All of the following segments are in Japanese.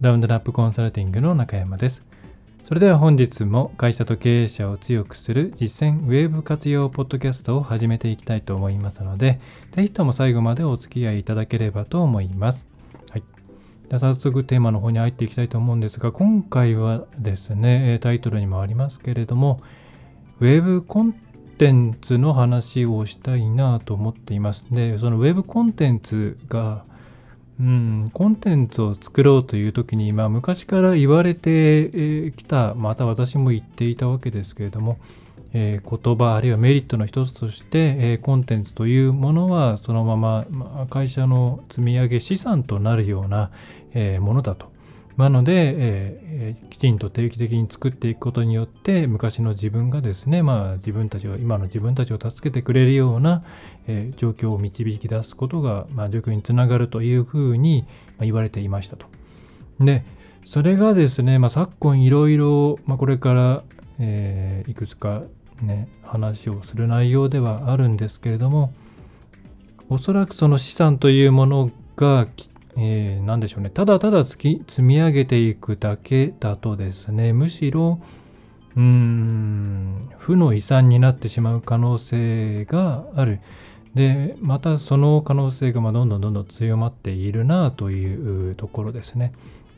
ラウンドナップコンサルティングの中山ですそれでは本日も会社と経営者を強くする実践ウェブ活用ポッドキャストを始めていきたいと思いますので、ぜひとも最後までお付き合いいただければと思います。はい。で早速テーマの方に入っていきたいと思うんですが、今回はですね、タイトルにもありますけれども、ウェブコンテンツの話をしたいなと思っています。で、そのウェブコンテンツが、うん、コンテンツを作ろうという時に、まあ、昔から言われてきた、また私も言っていたわけですけれども、えー、言葉あるいはメリットの一つとして、えー、コンテンツというものはそのまま、まあ、会社の積み上げ資産となるような、えー、ものだと。なので、えー、きちんと定期的に作っていくことによって昔の自分がですね、まあ、自分たちを今の自分たちを助けてくれるような、えー、状況を導き出すことが、まあ、状況につながるというふうに言われていましたと。でそれがですね、まあ、昨今いろいろ、まあ、これから、えー、いくつかね話をする内容ではあるんですけれどもおそらくその資産というものがえー、何でしょうね、ただただ積み上げていくだけだとですね、むしろ、うーん、負の遺産になってしまう可能性がある。で、またその可能性がまどんどんどんどん強まっているなというところですね。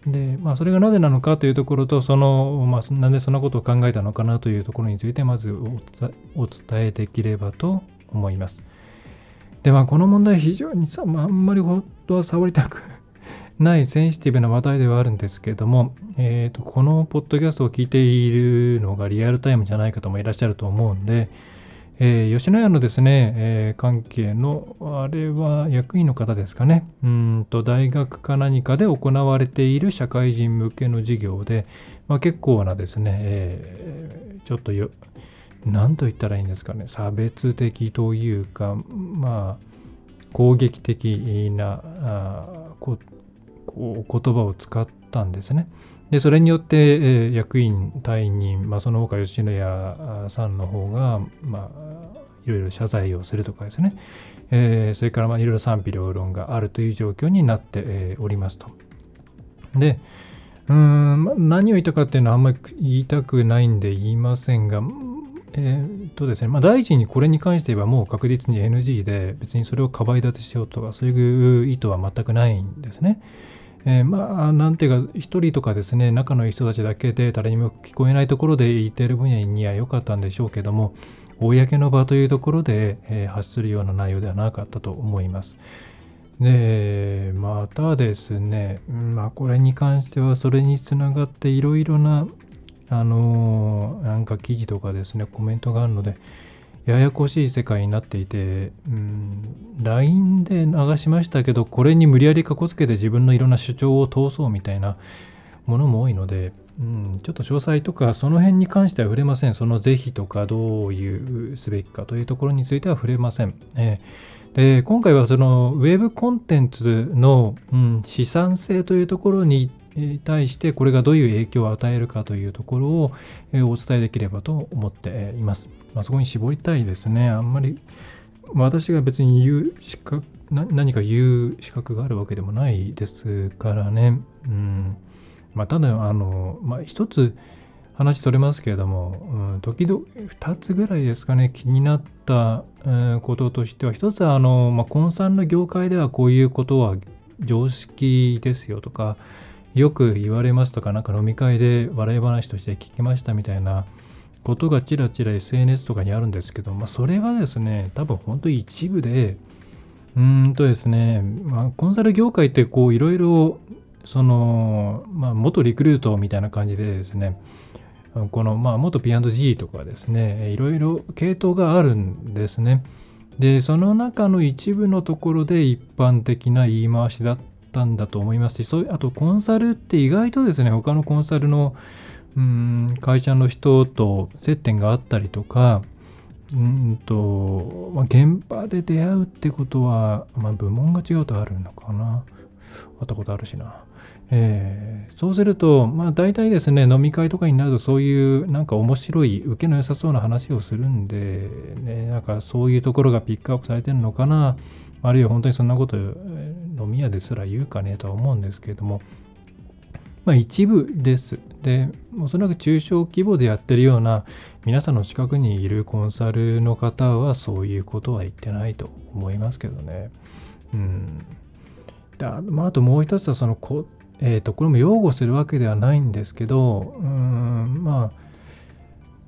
で、まあ、それがなぜなのかというところと、その、まあ、なんでそんなことを考えたのかなというところについて、まずお伝えできればと思います。で、まあ、この問題非常にさ、まあ、あんまり当は触りたく ないセンシティブな話題ではあるんですけれども、えーと、このポッドキャストを聞いているのがリアルタイムじゃない方もいらっしゃると思うんで、えー、吉野家のですね、えー、関係の、あれは役員の方ですかね、うんと大学か何かで行われている社会人向けの授業で、まあ、結構なですね、えー、ちょっとよ、何と言ったらいいんですかね、差別的というか、まあ、攻撃的なここ言葉を使ったんですね。でそれによって、えー、役員、退任、まあ、その他吉野家さんの方が、まあ、いろいろ謝罪をするとかですね、えー、それからまあいろいろ賛否両論があるという状況になって、えー、おりますと。で、うん、何を言ったかっていうのはあんまり言いたくないんで言いませんが、えー、っとですね、まあ、第一にこれに関して言えばもう確実に NG で別にそれをかばい立てしようとかそういう意図は全くないんですね。えー、まあ、なんていうか、一人とかですね、仲のいい人たちだけで誰にも聞こえないところで言っている分野には良かったんでしょうけども、公の場というところで、えー、発するような内容ではなかったと思います。で、またですね、まあ、これに関してはそれにつながっていろいろなあのなんか記事とかですね、コメントがあるので、ややこしい世界になっていて、うん、LINE で流しましたけど、これに無理やりかこつけて自分のいろんな主張を通そうみたいなものも多いので、うん、ちょっと詳細とか、その辺に関しては触れません。その是非とか、どういうすべきかというところについては触れません。えー、で今回はそのウェブコンテンツの、うん、資産性というところに対してこれがどういう影響を与えるかというところをお伝えできればと思っています。まあ、そこに絞りたいですね。あんまり私が別に言う資格何か言う資格があるわけでもないですからね。うんまあ、ただ、あの、まあ、一つ話それますけれども、うん、時々2つぐらいですかね、気になった、えー、こととしては、一つは、あの、まあ、コンサルの業界ではこういうことは常識ですよとか、よく言われますとか、なんか飲み会で笑い話として聞きましたみたいなことがちらちら SNS とかにあるんですけど、まあ、それはですね、多分本当一部で、うーんとですね、まあ、コンサル業界ってこういろいろ、その、まあ、元リクルートみたいな感じでですね、この、まあ、元 P&G とかですね、いろいろ系統があるんですね。で、その中の一部のところで一般的な言い回しだったったんだと思いますしそういうあとコンサルって意外とですね他のコンサルのうん会社の人と接点があったりとかうんと、まあ、現場で出会うってことは、まあ、部門が違うとあるのかな。会ったことあるしな。えー、そうすると、まあ大体ですね、飲み会とかになるとそういうなんか面白い、受けの良さそうな話をするんで、ね、なんかそういうところがピックアップされてるのかな、あるいは本当にそんなこと飲み屋ですら言うかねとは思うんですけれども、まあ一部です。で、おそらく中小規模でやってるような皆さんの近くにいるコンサルの方はそういうことは言ってないと思いますけどね。うん。であまあ、あともう一つはそのこ、えーと、これも擁護するわけではないんですけどうんまあ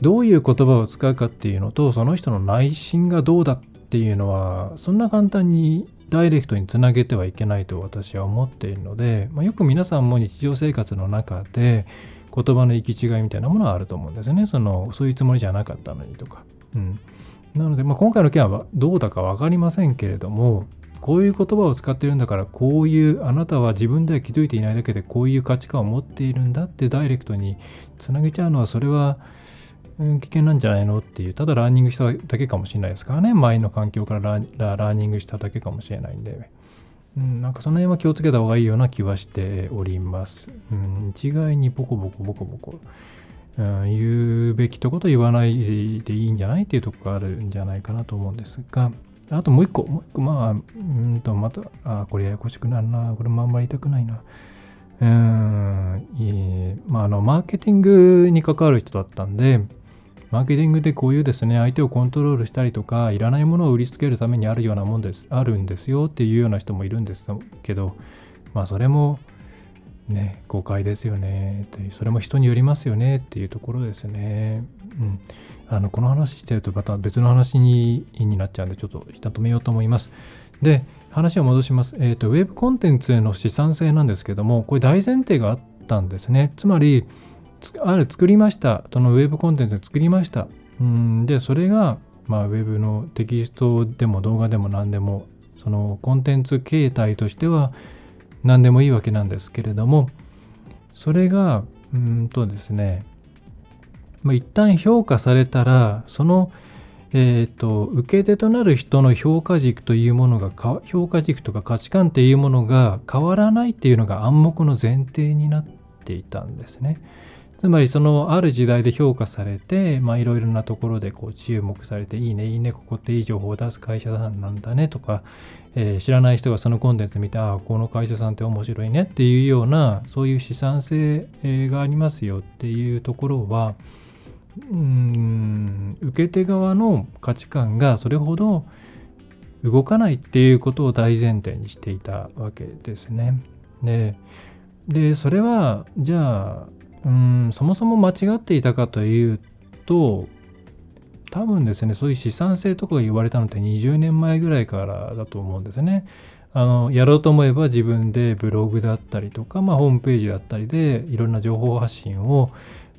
どういう言葉を使うかっていうのとその人の内心がどうだっていうのはそんな簡単にダイレクトにつなげてはいけないと私は思っているので、まあ、よく皆さんも日常生活の中で言葉の行き違いみたいなものはあると思うんですよねそのそういうつもりじゃなかったのにとか。うん、なので、まあ、今回の件はどうだか分かりませんけれどもこういう言葉を使ってるんだからこういうあなたは自分では気づいていないだけでこういう価値観を持っているんだってダイレクトにつなげちゃうのはそれは、うん、危険なんじゃないの？っていうただラーニングしただけかもしれないですからね。前の環境からラーニングしただけかもしれないんで、うん、なんかその辺は気をつけた方がいいような気はしております、うん、一概にボコボコボコボコ。うん、言うべきとこと言わないでいいんじゃないっていうとこがあるんじゃないかなと思うんですが、あともう一個、もう一個、まあ、うんと、また、あ、これややこしくなるな。これもあんまり言いたくないな。うん、いいまあ、あの、マーケティングに関わる人だったんで、マーケティングでこういうですね、相手をコントロールしたりとか、いらないものを売りつけるためにあるようなもんです、あるんですよっていうような人もいるんですけど、まあ、それも、ね、誤解ですよねってそれも人によりますよねっていうところですね。うん、あのこの話してるとまた別の話にになっちゃうんでちょっと一旦止めようと思います。で話を戻します。えっ、ー、とウェブコンテンツへの資産性なんですけどもこれ大前提があったんですね。つまりある作りましたそのウェブコンテンツを作りました。うんでそれが、まあ、ウェブのテキストでも動画でも何でもそのコンテンツ形態としては何でもいいわけなんですけれどもそれがうんとですね、まあ、一旦評価されたらそのえーと、受け手となる人の評価軸というものが評価軸とか価値観っていうものが変わらないっていうのが暗黙の前提になっていたんですね。つまりそのある時代で評価されてまあいろいろなところでこう注目されていいねいいねここっていい情報を出す会社さんなんだねとか、えー、知らない人がそのコンテンツ見てああこの会社さんって面白いねっていうようなそういう資産性がありますよっていうところはうん受け手側の価値観がそれほど動かないっていうことを大前提にしていたわけですね。ででそれはじゃあうんそもそも間違っていたかというと多分ですねそういう資産性とかが言われたのって20年前ぐらいからだと思うんですね。あのやろうと思えば自分でブログだったりとか、まあ、ホームページだったりでいろんな情報発信を、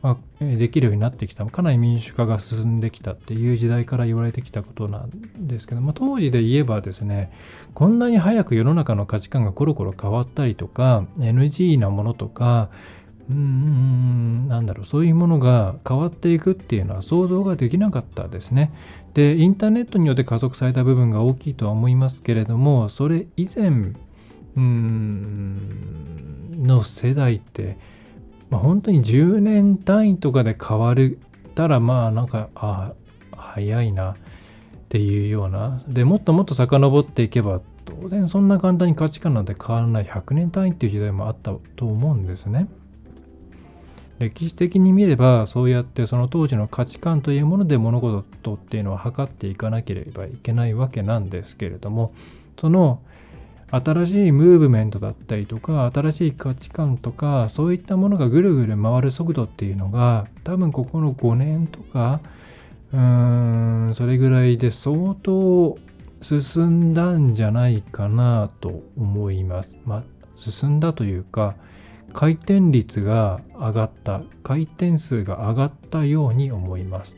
まあ、できるようになってきたかなり民主化が進んできたっていう時代から言われてきたことなんですけど、まあ、当時で言えばですねこんなに早く世の中の価値観がコロコロ変わったりとか NG なものとかうんなんだろうそういうものが変わっていくっていうのは想像ができなかったですね。でインターネットによって加速された部分が大きいとは思いますけれどもそれ以前うんの世代って、まあ、本当に10年単位とかで変わるたらまあなんかあ早いなっていうようなでもっともっと遡っていけば当然そんな簡単に価値観なんて変わらない100年単位っていう時代もあったと思うんですね。歴史的に見ればそうやってその当時の価値観というもので物事っていうのは測っていかなければいけないわけなんですけれどもその新しいムーブメントだったりとか新しい価値観とかそういったものがぐるぐる回る速度っていうのが多分ここの5年とかうーんそれぐらいで相当進んだんじゃないかなと思います。まあ進んだというか回転率が上がった回転数が上がったように思います。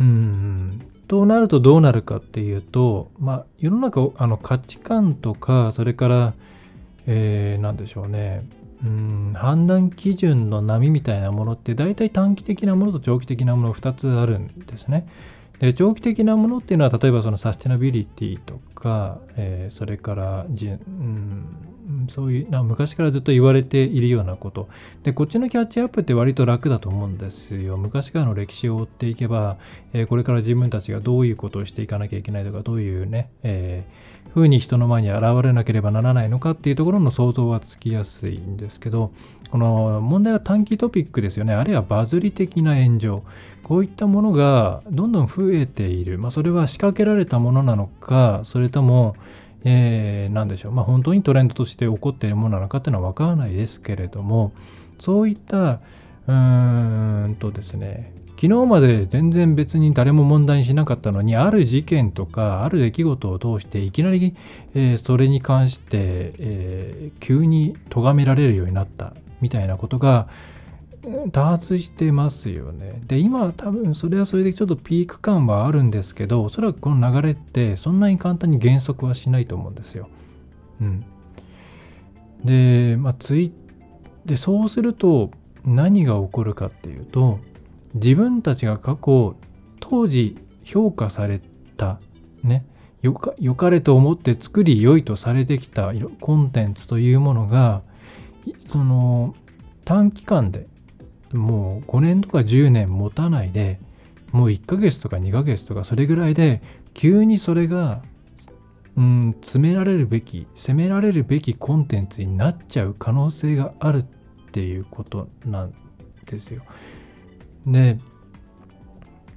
うん。となるとどうなるかっていうと、まあ、世の中あの価値観とかそれから、えー、何でしょうね。うん。判断基準の波みたいなものって大体短期的なものと長期的なもの2つあるんですね。で長期的なものっていうのは例えばそのサステナビリティとか、えー、それからじ、うん、そういうな昔からずっと言われているようなこと。でこっちのキャッチアップって割と楽だと思うんですよ。昔からの歴史を追っていけば、えー、これから自分たちがどういうことをしていかなきゃいけないとかどういうね、えー、風に人の前に現れなければならないのかっていうところの想像はつきやすいんですけどこの問題は短期トピックですよね。あるいはバズり的な炎上。こういったものがどんどん増えている、まあ、それは仕掛けられたものなのかそれともえー、何でしょう、まあ、本当にトレンドとして起こっているものなのかっていうのは分からないですけれどもそういったうーんとですね昨日まで全然別に誰も問題にしなかったのにある事件とかある出来事を通していきなり、えー、それに関して、えー、急に咎められるようになったみたいなことが多発してますよね。で、今多分それはそれでちょっとピーク感はあるんですけど、おそらくこの流れってそんなに簡単に減速はしないと思うんですよ。うん。で、まあ、ついで、そうすると何が起こるかっていうと、自分たちが過去、当時評価された、ね、よかよかれと思って作り良いとされてきたコンテンツというものが、その短期間でもう5年とか10年持たないでもう1ヶ月とか2ヶ月とかそれぐらいで急にそれがうん詰められるべき責められるべきコンテンツになっちゃう可能性があるっていうことなんですよ。で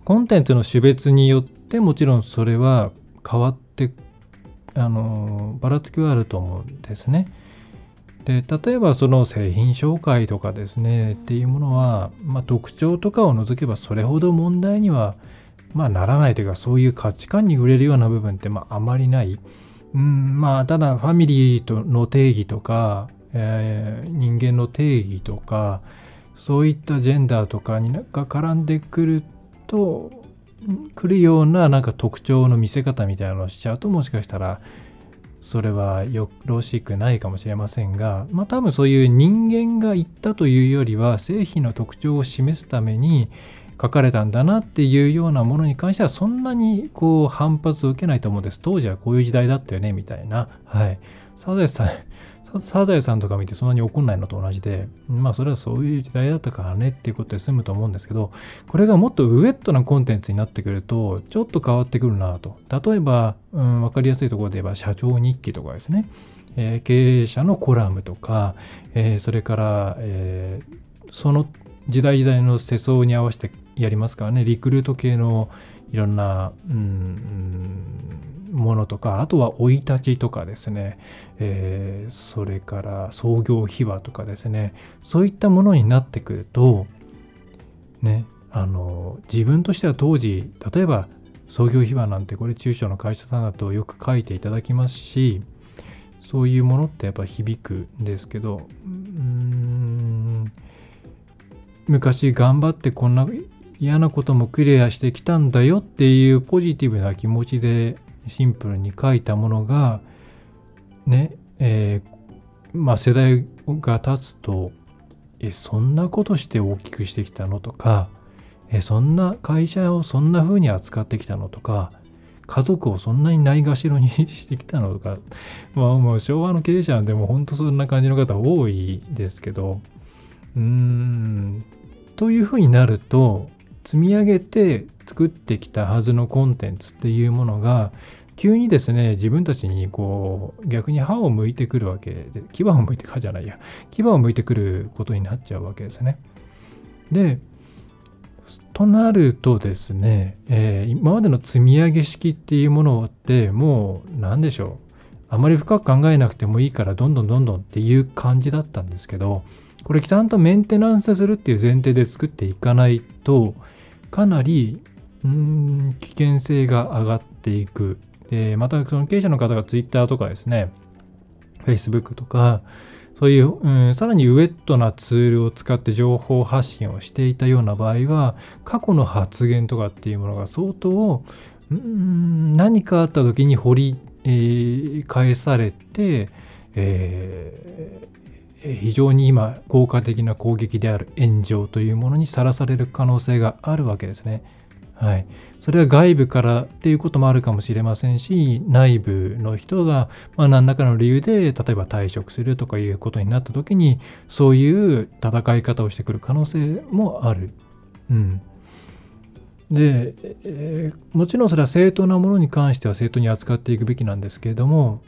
コンテンツの種別によってもちろんそれは変わってあのばらつきはあると思うんですね。で例えばその製品紹介とかですねっていうものは、まあ、特徴とかを除けばそれほど問題には、まあ、ならないというかそういう価値観に触れるような部分ってまああまりない。うんまあ、ただファミリーとの定義とか、えー、人間の定義とかそういったジェンダーとかにが絡んでくると来るようななんか特徴の見せ方みたいなのをしちゃうともしかしたらそれはよろしくないかもしれませんが、まあ多分そういう人間が言ったというよりは製品の特徴を示すために書かれたんだなっていうようなものに関してはそんなにこう反発を受けないと思うんです。当時はこういう時代だったよねみたいな。はい。サザエさんサザエさんとか見てそんなに怒んないのと同じで、まあそれはそういう時代だったからねっていうことで済むと思うんですけど、これがもっとウェットなコンテンツになってくると、ちょっと変わってくるなと。例えば、うん、わかりやすいところで言えば、社長日記とかですね、えー、経営者のコラムとか、えー、それから、えー、その時代時代の世相に合わせてやりますからね、リクルート系のいろんな、うん、ものとかあとは生い立ちとかですね、えー、それから創業秘話とかですね。そういったものになってくるとねあの自分としては当時例えば創業秘話なんてこれ中小の会社さんだとよく書いていただきますしそういうものってやっぱ響くんですけどうん昔頑張ってこんな嫌なこともクリアしてきたんだよっていうポジティブな気持ちでシンプルに書いたものがねえー、まあ世代が経つとえそんなことして大きくしてきたのとかえそんな会社をそんな風に扱ってきたのとか家族をそんなにないがしろにしてきたのとか まあもう昭和の経営者なんでも本当そんな感じの方多いですけどうーんというふうになると積み上げて作ってきたはずのコンテンツっていうものが急にですね自分たちにこう逆に歯を向いてくるわけで牙を向いて歯じゃないや牙を向いてくることになっちゃうわけですね。でとなるとですね、えー、今までの積み上げ式っていうものってもう何でしょうあまり深く考えなくてもいいからどんどんどんどんっていう感じだったんですけどこれちゃんとメンテナンスするっていう前提で作っていかないとかなりうん危険性が上がっていく。で、またその経営者の方が Twitter とかですね、Facebook とか、そういう、うん、さらにウェットなツールを使って情報発信をしていたような場合は、過去の発言とかっていうものが相当、うん何かあった時に掘り、えー返されて、え非常に今効果的な攻撃である炎上というものにさらされる可能性があるわけですね。はい、それは外部からっていうこともあるかもしれませんし内部の人が、まあ、何らかの理由で例えば退職するとかいうことになった時にそういう戦い方をしてくる可能性もある。うん、で、えーもちろんそれは正当なものに関しては正当に扱っていくべきなんですけれども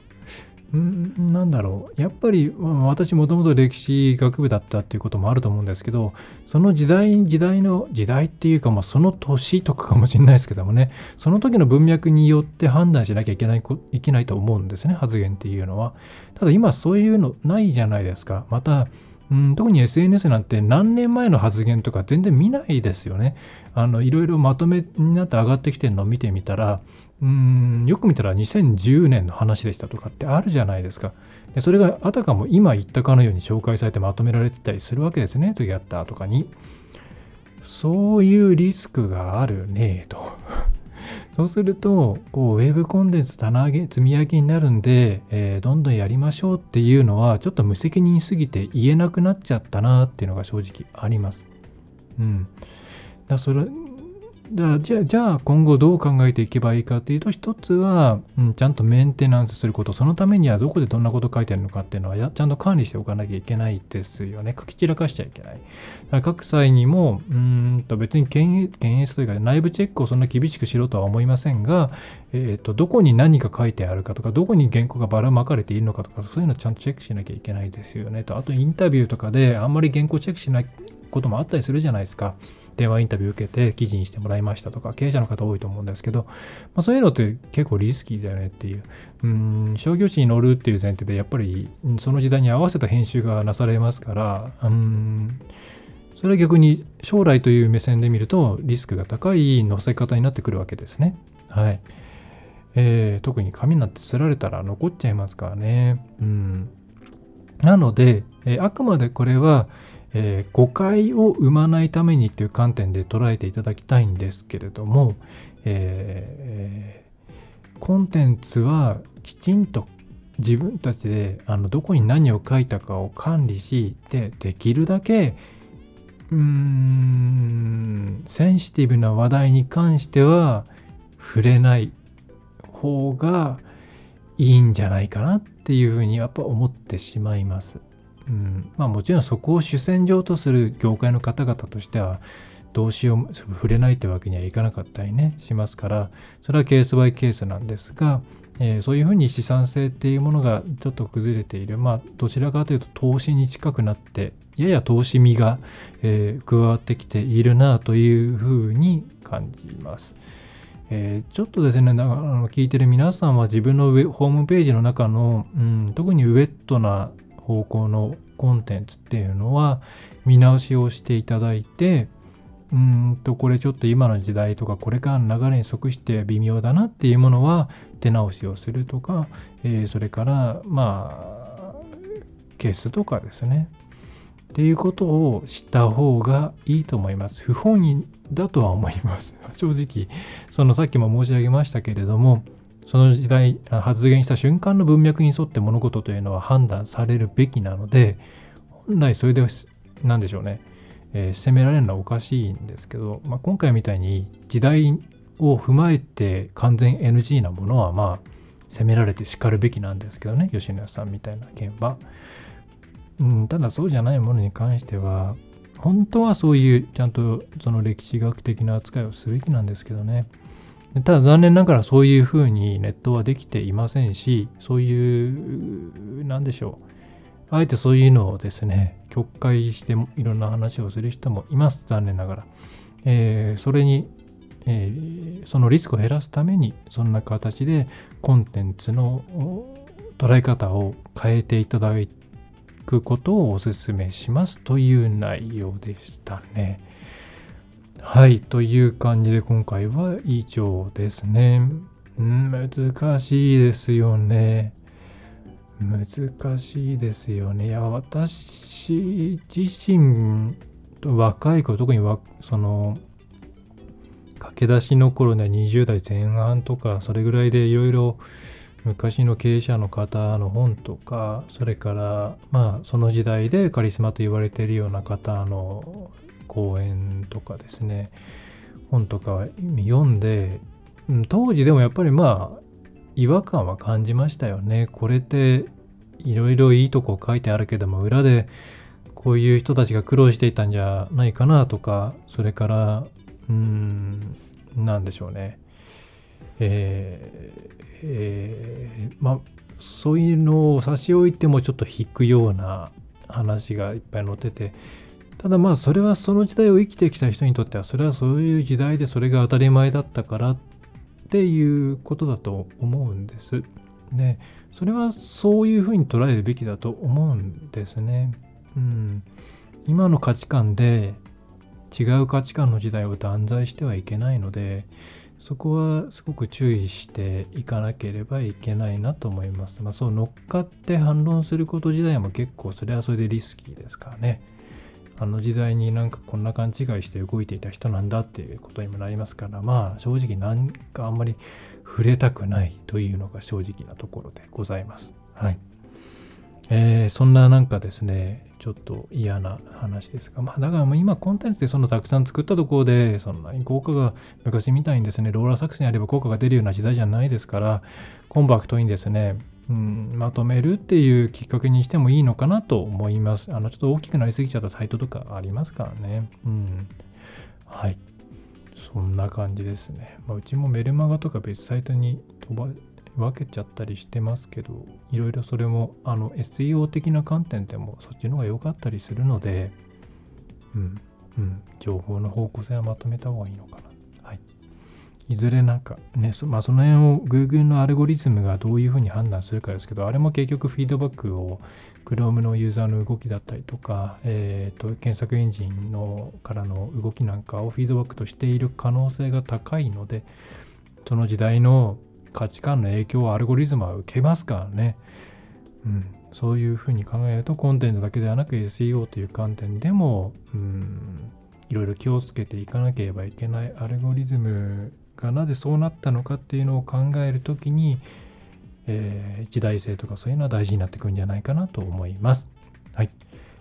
んなんだろう。やっぱりま私もともと歴史学部だったっていうこともあると思うんですけどその時代時代の時代っていうか、まあ、その年とかかもしれないですけどもねその時の文脈によって判断しなきゃいけないいけないと思うんですね発言っていうのは。ただ今そういうのないじゃないですか。またうん特に SNS なんて何年前の発言とか全然見ないですよね。あのいろいろまとめになって上がってきてるのを見てみたらうんよく見たら2010年の話でしたとかってあるじゃないですか。でそれがあたかも今言ったかのように紹介されてまとめられてたりするわけですね。時あったとかに。そういうリスクがあるねと。そうすると、こう、ウェブコンテンツ棚上げ、積み上げになるんで、えーどんどんやりましょうっていうのは、ちょっと無責任すぎて言えなくなっちゃったなっていうのが正直あります。うん。だそれ、だじゃあ、じゃあ今後どう考えていけばいいかっていうと、一つは、うん、ちゃんとメンテナンスすること、そのためにはどこでどんなこと書いてあるのかっていうのはや、ちゃんと管理しておかなきゃいけないですよね。書き散らかしちゃいけない。だから書く際にも、うんと別に検閲というか内部チェックをそんな厳しくしろとは思いませんが、えー、とどこに何が書いてあるかとか、どこに原稿がばらまかれているのかとか、そういうのをちゃんとチェックしなきゃいけないですよねと。あとインタビューとかであんまり原稿チェックしないこともあったりするじゃないですか。電話インタビュー受けて記事にしてもらいましたとか、経営者の方多いと思うんですけど、まあ、そういうのって結構リスキーだよねっていう。うん、商業誌に載るっていう前提で、やっぱりその時代に合わせた編集がなされますから、うん、それは逆に将来という目線で見るとリスクが高い載せ方になってくるわけですね。はい。えー特に紙なんてすられたら残っちゃいますからね。うん。なので、えーあくまでこれは、えー誤解を生まないためにっていう観点で捉えていただきたいんですけれども、えーコンテンツはきちんと自分たちであのどこに何を書いたかを管理しでできるだけうーんセンシティブな話題に関しては触れない方がいいんじゃないかなっていうふうにやっぱ思ってしまいます。うん、まあもちろんそこを主戦場とする業界の方々としてはどうしよう触れないってわけにはいかなかったりねしますからそれはケースバイケースなんですが、えーそういうふうに資産性っていうものがちょっと崩れているまあどちらかというと投資に近くなってやや投資味が、えー加わってきているなというふうに感じます。えーちょっとですね、あの聞いてる皆さんは自分のウェホームページの中の、うん、特にウェットな方向のコンテンツっていうのは見直しをしていただいて、うんとこれちょっと今の時代とかこれからの流れに即して微妙だなっていうものは手直しをするとか、えーそれからまあ消すとかですね。っていうことをした方がいいと思います。不本意だとは思います。正直そのさっきも申し上げましたけれどもその時代発言した瞬間の文脈に沿って物事というのは判断されるべきなので本来それで何でしょうね、えー責められるのはおかしいんですけど、まあ、今回みたいに時代を踏まえて完全 NG なものはまあ責められて叱るべきなんですけどね吉野家さんみたいな件は、うん、ただそうじゃないものに関しては本当はそういうちゃんとその歴史学的な扱いをすべきなんですけどね。ただ残念ながらそういうふうにネットはできていませんしそういうなんでしょう。あえてそういうのをですね曲解していろんな話をする人もいます。残念ながら、えーそれに、えーそのリスクを減らすためにそんな形でコンテンツの捉え方を変えていただくことをお勧めしますという内容でしたね。はい、という感じで今回は以上ですね。ん、難しいですよね。難しいですよね。いや、私自身と、若い頃、特にわその、駆け出しの頃ね20代前半とかそれぐらいでいろいろ昔の経営者の方の本とかそれからまあその時代でカリスマと言われているような方の講演とかですね本とか読んで当時でもやっぱりまあ違和感は感じましたよね。これっていろいろいいとこ書いてあるけども裏でこういう人たちが苦労していたんじゃないかなとかそれからうーん何でしょうねえー、えー、まあそういうのを差し置いてもちょっと引くような話がいっぱい載っててただまあそれはその時代を生きてきた人にとってはそれはそういう時代でそれが当たり前だったからっていうことだと思うんです。でそれはそういうふうに捉えるべきだと思うんですね。うん、今の価値観で違う価値観の時代を断罪してはいけないのでそこはすごく注意していかなければいけないなと思います。まあ、そう乗っかって反論すること自体も結構それはそれでリスキーですからね。あの時代になんかこんな勘違いして動いていた人なんだっていうことにもなりますからまあ正直なんかあんまり触れたくないというのが正直なところでございます。はい。えー、そんななんかですね、ちょっと嫌な話ですが、まあだからもう今コンテンツでそのたくさん作ったところで、そんなに効果が昔みたいにですね、ローラー作戦やれば効果が出るような時代じゃないですから、コンパクトにですね、うん、まとめるっていうきっかけにしてもいいのかなと思います。あの、ちょっと大きくなりすぎちゃったサイトとかありますからね。うん。はい。そんな感じですね。まあ、うちもメルマガとか別サイトに飛ば分けちゃったりしてますけど、いろいろそれもあの SEO 的な観点でもそっちの方が良かったりするので、うん、うん、情報の方向性はまとめた方がいいのかな。い。ずれなんかね、そ,、まあ、その辺を Google のアルゴリズムがどういうふうに判断するかですけど、あれも結局フィードバックを Chrome のユーザーの動きだったりとか、えーと、検索エンジンのからの動きなんかをフィードバックとしている可能性が高いので、その時代の価値観の影響をアルゴリズムは受けますからね。うん、そういうふうに考えるとコンテンツだけではなく SEO という観点でも、うん、いろいろ気をつけていかなければいけないアルゴリズムがなぜそうなったのかっていうのを考えるときに、えー、時代性とかそういうのは大事になってくるんじゃないかなと思います。はい。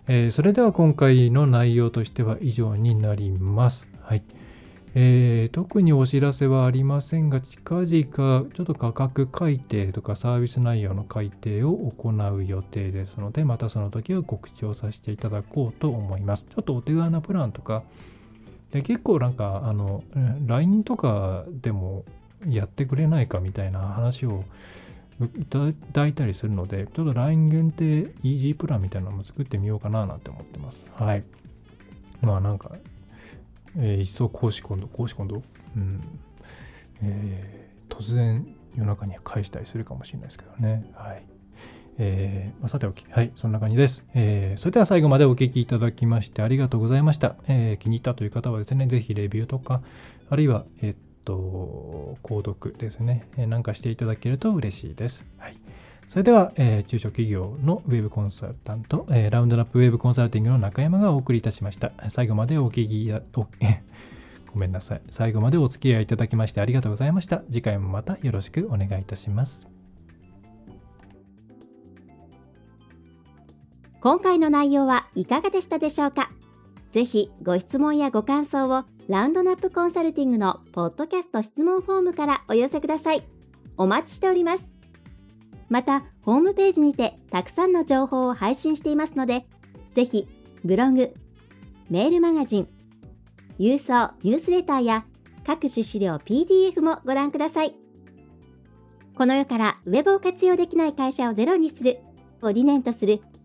えー、それでは今回の内容としては以上になります。はい。えー、特にお知らせはありませんが、近々ちょっと価格改定とかサービス内容の改定を行う予定ですので、またその時は告知をさせていただこうと思います。ちょっとお手軽なプランとか、で結構なんか、あの、LINE とかでもやってくれないかみたいな話をいただいたりするので、ちょっと LINE 限定イージープランみたいなのも作ってみようかななんて思ってます。はい。まあなんか、えー、一層公私今度、公私今度、うんえー、突然夜中に返したりするかもしれないですけどね。はい。えーまあ、さておき、はい、そんな感じです、えー。それでは最後までお聞きいただきましてありがとうございました。えー、気に入ったという方はですね、ぜひレビューとか、あるいは、えっと、購読ですね、え、なんかしていただけると嬉しいです。はい。それでは、え、中小企業のウェブコンサルタント、え、ラウンドラップウェブコンサルティングの中山がお送りいたしました。最後までお聞きや、おごめんなさい。最後までお付き合いいただきましてありがとうございました。次回もまたよろしくお願いいたします。今回の内容はいかがでしたでしょうか？ぜひご質問やご感想をラウンドナップコンサルティングのポッドキャスト質問フォームからお寄せください。お待ちしております。また、ホームページにてたくさんの情報を配信していますので、ぜひ、ブログ、メールマガジン、郵送ニュースレターや各種資料 PDF もご覧ください。この世からウェブを活用できない会社をゼロにするを理念とする